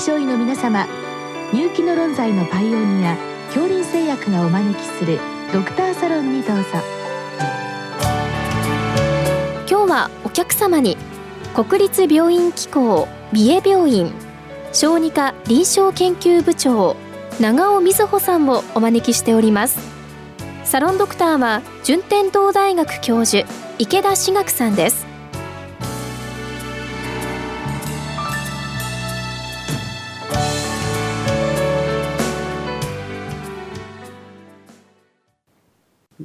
症医の皆様入気の論剤のパイオニア恐林製薬がお招きするドクターサロンにどうぞ。今日はお客様に国立病院機構三重病院小児科臨床研究部長長尾瑞穂さんをお招きしております。サロンドクターは順天堂大学教授池田志学さんです。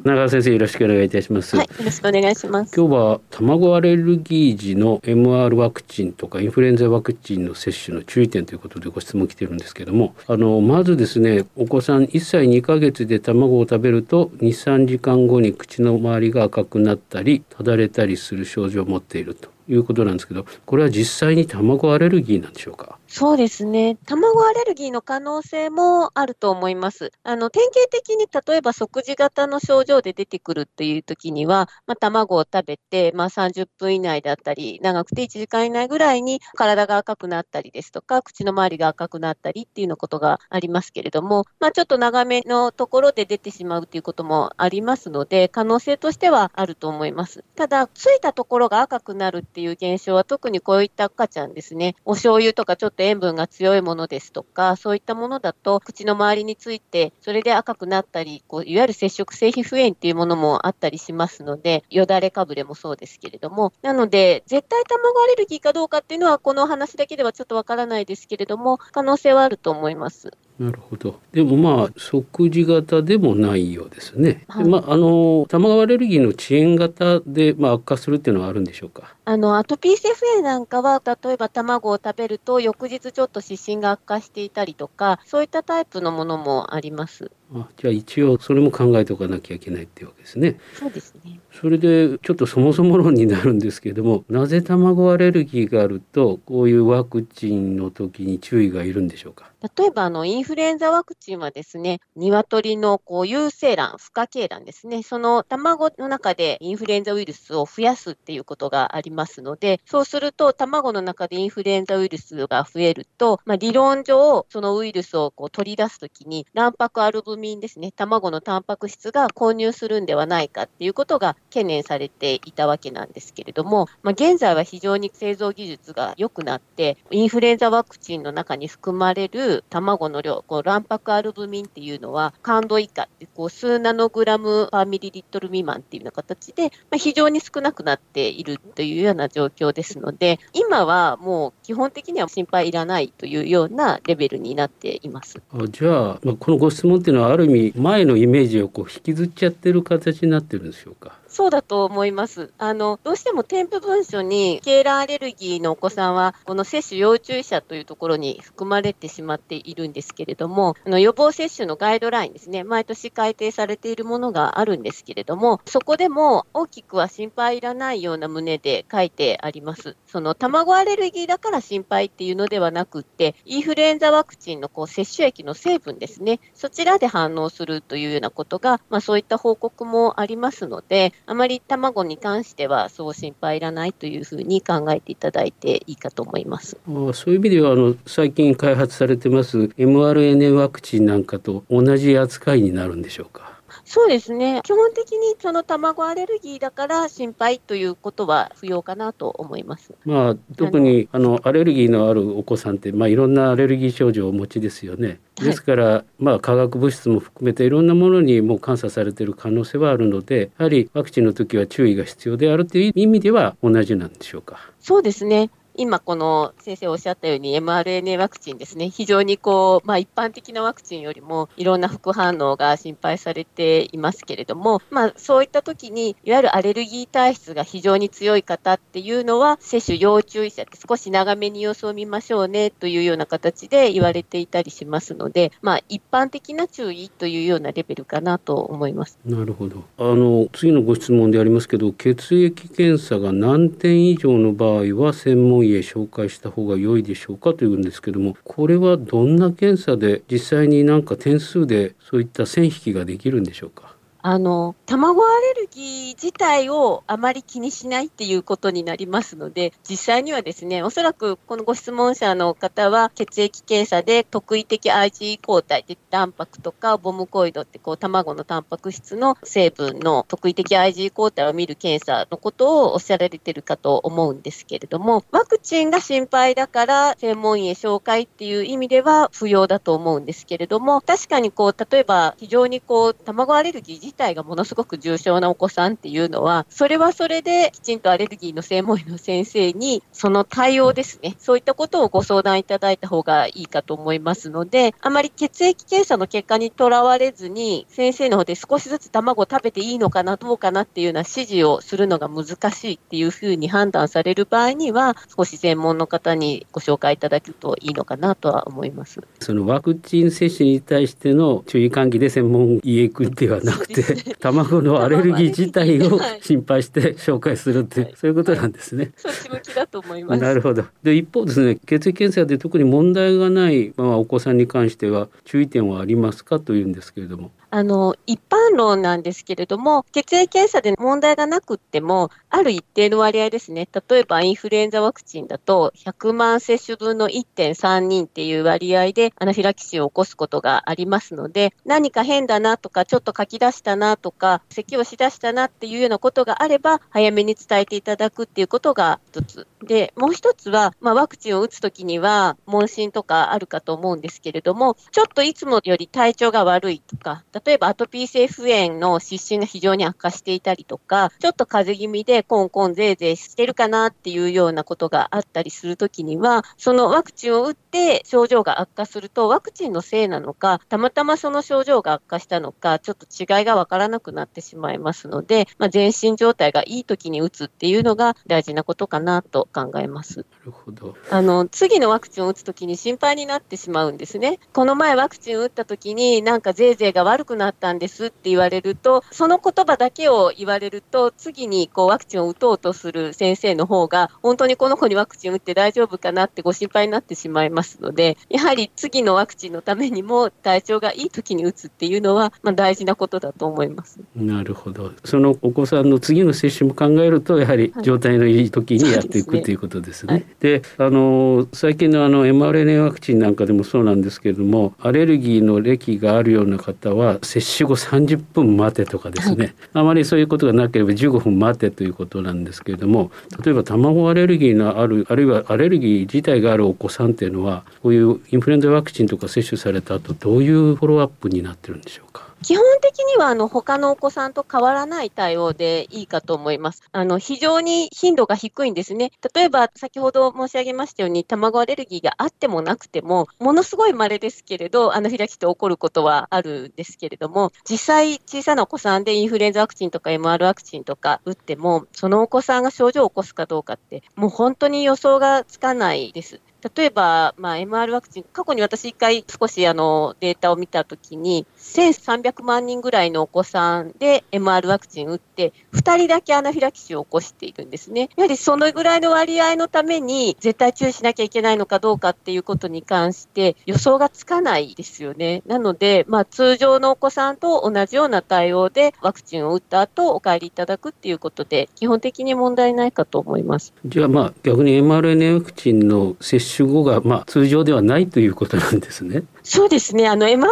長谷先生よろしくお願いいたします。はい、よろしくお願いします。今日は卵アレルギー時の MR ワクチンとかインフルエンザワクチンの接種の注意点ということでご質問来てるんですけども、あのまずですね、お子さん1歳2ヶ月で卵を食べると2、3時間後に口の周りが赤くなったり、ただれたりする症状を持っているということなんですけど、これは実際に卵アレルギーなんでしょうか？そうですね。卵アレルギーの可能性もあると思います。あの、典型的に例えば即時型の症状で出てくるっていう時には、まあ、卵を食べて、まあ、30分以内だったり、長くて1時間以内ぐらいに体が赤くなったりですとか、口の周りが赤くなったりっていうのことがありますけれども、まあ、ちょっと長めのところで出てしまうということもありますので、可能性としてはあると思います。ただ、ついたところが赤くなるっていう現象は特にこういった赤ちゃんですね、お醤油とかちょっと塩分が強いものですとか、そういったものだと、口の周りについて、それで赤くなったり、こういわゆる接触性皮膚炎っていうものもあったりしますので、よだれかぶれもそうですけれども、なので、絶対卵アレルギーかどうかっていうのは、この話だけではちょっとわからないですけれども、可能性はあると思います。なるほど。でもまあ即時型でもないようですね。はい、まああの卵アレルギーの遅延型でまあ悪化するっていうのはあるんでしょうか？あのアトピー性不炎なんかは例えば卵を食べると翌日ちょっと湿疹が悪化していたりとかそういったタイプのものもあります。あじゃあ一応それも考えておかなきゃいけないっていうわけですね。そうですね。それでちょっとそもそも論になるんですけれどもなぜ卵アレルギーがあるとこういうワクチンの時に注意がいるんでしょうか？例えばあのインフルエンザワクチンはですね鶏のこう有精卵孵化鶏卵ですね。その卵の中でインフルエンザウイルスを増やすっていうことがありますのでそうすると卵の中でインフルエンザウイルスが増えると、まあ、理論上そのウイルスをこう取り出すときに卵白アルブミンですね卵のタンパク質が混入するんではないかっていうことが懸念されていたわけなんですけれども、まあ、現在は非常に製造技術が良くなって、インフルエンザワクチンの中に含まれる卵の量、こう卵白アルブミンっていうのは、感度以下ってこう数ナノグラムパーミリリットル未満っていうような形で、まあ、非常に少なくなっているというような状況ですので、今はもう基本的には心配いらないというようなレベルになっています。あじゃあ、まあ、このご質問っていうのはある意味前のイメージをこう引きずっちゃってる形になってるんでしょうか？そうだと思います。あの、どうしても添付文書に、ケーラーアレルギーのお子さんは、この接種要注意者というところに含まれてしまっているんですけれども、あの予防接種のガイドラインですね、毎年改定されているものがあるんですけれども、そこでも大きくは心配いらないような旨で書いてあります。その卵アレルギーだから心配っていうのではなくって、インフルエンザワクチンのこう接種液の成分ですね、そちらで反応するというようなことが、まあそういった報告もありますので、あまり卵に関してはそう心配いらないというふうに考えていただいていいかと思います。あそういう意味ではあの最近開発されてます mRNA ワクチンなんかと同じ扱いになるんでしょうか？そうですね。基本的にその卵アレルギーだから心配ということは不要かなと思います。まあ特にあのアレルギーのあるお子さんってまあいろんなアレルギー症状をお持ちですよね。ですから、はい、まあ化学物質も含めていろんなものにも監査されている可能性はあるので、やはりワクチンの時は注意が必要であるという意味では同じなんでしょうか。そうですね。今この先生おっしゃったように mRNA ワクチンですね、非常にこう、まあ一般的なワクチンよりもいろんな副反応が心配されていますけれども、まあそういった時に、いわゆるアレルギー体質が非常に強い方っていうのは、接種要注意者って少し長めに様子を見ましょうねというような形で言われていたりしますので、まあ一般的な注意というようなレベルかなと思います。なるほど。あの、次のご質問でありますけど、血液検査が何点以上の場合は専門へ紹介した方が良いでしょうかというんですけどもこれはどんな検査で実際になんか点数でそういった線引きができるんでしょうか？あの、卵アレルギー自体をあまり気にしないっていうことになりますので、実際にはですね、おそらくこのご質問者の方は血液検査で特異的 IgE 抗体で卵白とかボムコイドってこう卵のタンパク質の成分の特異的 IgE 抗体を見る検査のことをおっしゃられてるかと思うんですけれども、ワクチンが心配だから専門医へ紹介っていう意味では不要だと思うんですけれども、確かにこう、例えば非常にこう、卵アレルギー自体がものすごく重症なお子さんっていうのは、それはそれできちんとアレルギーの専門医の先生に、その対応ですね、そういったことをご相談いただいた方がいいかと思いますので、あまり血液検査の結果にとらわれずに、先生の方で少しずつ卵を食べていいのかな、どうかなっていうような指示をするのが難しいっていうふうに判断される場合には、少し専門の方にご紹介いただくといいのかなとは思います。そのワクチン接種に対しての注意喚起で専門医へ行くではなくて、卵のアレルギー自体を心配して紹介するって、はい、そういうことなんですね。そっち向きだと思います。なるほど。で一方ですね、血液検査で特に問題がない、まあ、お子さんに関しては注意点はありますかというんですけれども。あの、一般論なんですけれども、血液検査で問題がなくっても、ある一定の割合ですね。例えばインフルエンザワクチンだと、100万接種分の1.3人っていう割合でアナフィラキシーを起こすことがありますので、何か変だなとか、ちょっと書き出したなとか、咳をしだしたなっていうようなことがあれば、早めに伝えていただくっていうことが一つ。で、もう一つは、まあ、ワクチンを打つときには、問診とかあるかと思うんですけれども、ちょっといつもより体調が悪いとか、例えばアトピー性皮膚炎の湿疹が非常に悪化していたりとか、ちょっと風邪気味でコンコンゼーゼーしてるかなっていうようなことがあったりするときには、そのワクチンを打って症状が悪化すると、ワクチンのせいなのか、たまたまその症状が悪化したのか、ちょっと違いがわからなくなってしまいますので、まあ、全身状態がいいときに打つっていうのが大事なことかなと考えます。なるほど。あの、次のワクチンを打つときに心配になってしまうんですね。この前ワクチンを打ったときになんかゼーゼーが悪くなったんですって言われると、その言葉だけを言われると、次にこうワクチンを打とうとする先生の方が、本当にこの子にワクチン打って大丈夫かなってご心配になってしまいますので、やはり次のワクチンのためにも体調がいい時に打つっていうのは、まあ、大事なことだと思います。なるほど。そのお子さんの次の接種も考えると、やはり状態のいい時にやっていく、はい、ということですね。で、あの最近のあの mRNA ワクチンなんかでもそうなんですけれども、アレルギーの歴があるような方は接種後30分待てとかですね、はい、あまりそういうことがなければ15分待てということなんですけれども例えば卵アレルギーのあるあるいはアレルギー自体があるお子さんっていうのはこういうインフルエンザワクチンとか接種された後どういうフォローアップになってるんでしょうか？基本的にはあの他のお子さんと変わらない対応でいいかと思います。あの非常に頻度が低いんですね。例えば先ほど申し上げましたように卵アレルギーがあってもなくてもものすごい稀ですけれどアナフィラキシー起こることはあるんですけれども実際小さなお子さんでインフルエンザワクチンとか MR ワクチンとか打ってもそのお子さんが症状を起こすかどうかってもう本当に予想がつかないです。例えば、まあ、MR ワクチン、過去に私一回少しあのデータを見たときに、1300万人ぐらいのお子さんで MR ワクチン打って、2人だけアナフィラキシーを起こしているんですね。やはりそのぐらいの割合のために、絶対注意しなきゃいけないのかどうかっていうことに関して、予想がつかないですよね。なので、まあ、通常のお子さんと同じような対応で、ワクチンを打った後、お帰りいただくっていうことで、基本的に問題ないかと思います。じゃあ、まあ、逆に mRNA ワクチンの接種後が、まあ、通常ではないということなんですね。そうですね。あの、mRNA ワ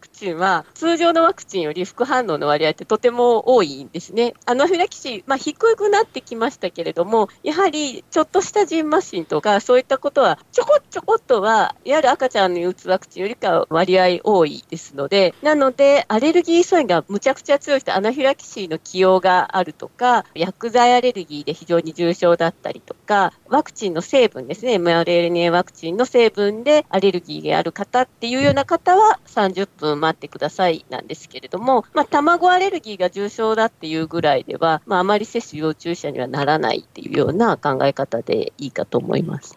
クチンは、通常のワクチンより副反応の割合ってとても多いんですね。アナフィラキシー、まあ、低くなってきましたけれども、やはり、ちょっとしたジンマシンとか、そういったことは、ちょこちょこっとは、いわゆる赤ちゃんに打つワクチンよりかは割合多いですので、なので、アレルギー素因がむちゃくちゃ強い人、アナフィラキシーの既往があるとか、薬剤アレルギーで非常に重症だったりとか、ワクチンの成分ですね、mRNA ワクチンの成分でアレルギーがある方っていうような方は30分待ってくださいなんですけれども、まあ、卵アレルギーが重症だっていうぐらいでは、まあ、あまり接種要注射にはならないっていうような考え方でいいかと思います。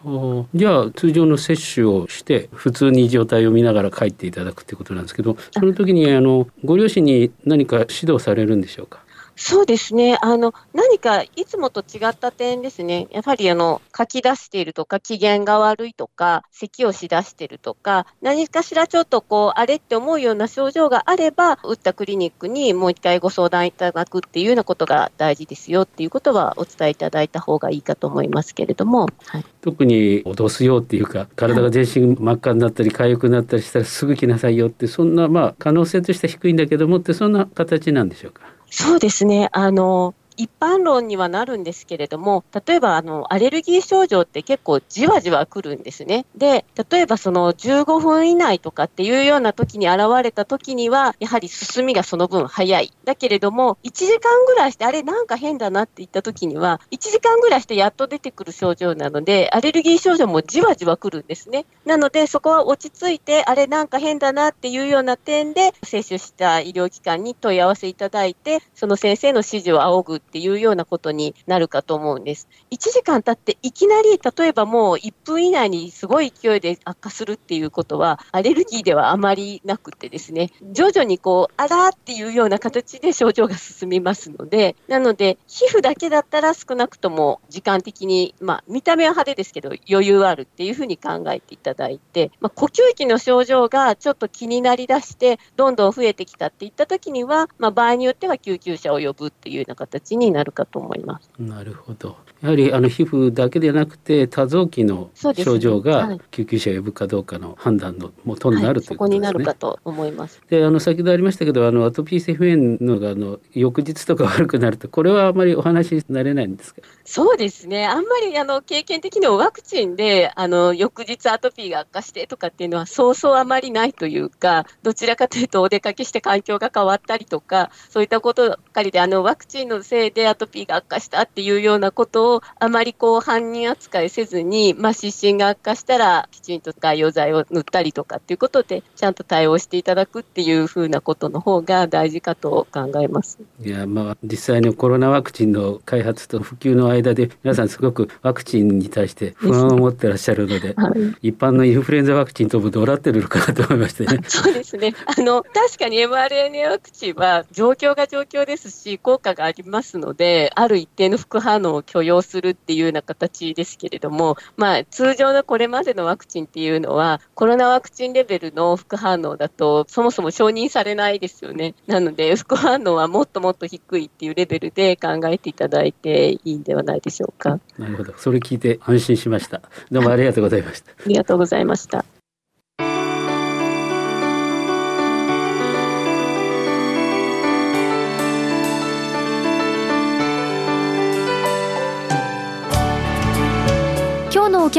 じゃあ通常の接種をして普通に状態を見ながら帰っていただくってことなんですけどその時にあのご両親に何か指導されるんでしょうか？そうですね。あの、何かいつもと違った点ですね。やはりあの、書き出しているとか、機嫌が悪いとか、咳をしだしているとか、何かしらちょっとこう、あれって思うような症状があれば、打ったクリニックにもう一回ご相談いただくっていうようなことが大事ですよっていうことはお伝えいただいた方がいいかと思いますけれども。はい、特に脅すよっていうか、体が全身真っ赤になったり、痒くなったりしたらすぐ来なさいよって、そんなまあ、可能性としては低いんだけどもって、そんな形なんでしょうか？そうですね。あの、一般論にはなるんですけれども、例えばあのアレルギー症状って結構じわじわ来るんですね。で、例えばその15分以内とかっていうような時に現れた時には、やはり進みがその分早い。だけれども、1時間ぐらいして、あれなんか変だなって言った時には、1時間ぐらいしてやっと出てくる症状なので、アレルギー症状もじわじわ来るんですね。なので、そこは落ち着いて、あれなんか変だなっていうような点で、接種した医療機関に問い合わせいただいて、その先生の指示を仰ぐっていうようなことになるかと思うんです。1時間経っていきなり、例えばもう1分以内にすごい勢いで悪化するっていうことは、アレルギーではあまりなくてですね、徐々にこう、あらっていうような形で症状が進みますので、なので、皮膚だけだったら少なくとも時間的に、まあ、見た目は派手ですけど、余裕あるっていうふうに考えていただいて、まあ、呼吸器の症状がちょっと気になりだして、どんどん増えてきたっていったときには、まあ、場合によっては救急車を呼ぶっていうような形になるかかと思います。なるほど。やはりあの皮膚だけでなくて多臓器の症状が救急車を呼ぶかどうかの判断の元になる、ということですね。そこになるかと思います。で、あの先ほどありましたけど、あのアトピー性皮膚炎のがあの翌日とか悪くなるとこれはあまりお話になれないんですか？そうですね。あんまりあの経験的にはワクチンであの翌日アトピーが悪化してとかっていうのはそうそうあまりないというか、どちらかというとお出かけして環境が変わったりとか、そういったことばかりであのワクチンのせいでアトピーが悪化したっていうようなことをあまりこう犯人扱いせずに、まあ、湿疹が悪化したらきちんと外用剤を塗ったりとかっていうことでちゃんと対応していただくっていうふうなことの方が大事かと考えます。いやまあ実際にコロナワクチンの開発と普及の間で皆さんすごくワクチンに対して不安を持ってらっしゃるので、はい、一般のインフルエンザワクチンともどうなってるのかなと思いましてね。そうですね。あの確かに mRNA ワクチンは状況が状況ですし効果がありますのである一定の副反応を許容するっていうような形ですけれども、まあ、通常のこれまでのワクチンっていうのは、コロナワクチンレベルの副反応だと、そもそも承認されないですよね。なので、副反応はもっともっと低いっていうレベルで考えていただいていいんではないでしょうか。なるほど。それ聞いて安心しました。どうもありがとうございました。ありがとうございました。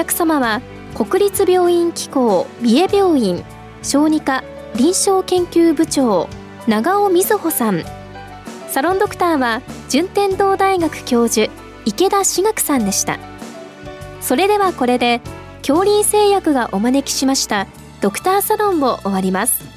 客様は国立病院機構三重病院小児科臨床研究部長長尾瑞穂さん。サロンドクターは順天堂大学教授池田志学さんでした。それではこれで恐林製薬がお招きしましたドクターサロンを終わります。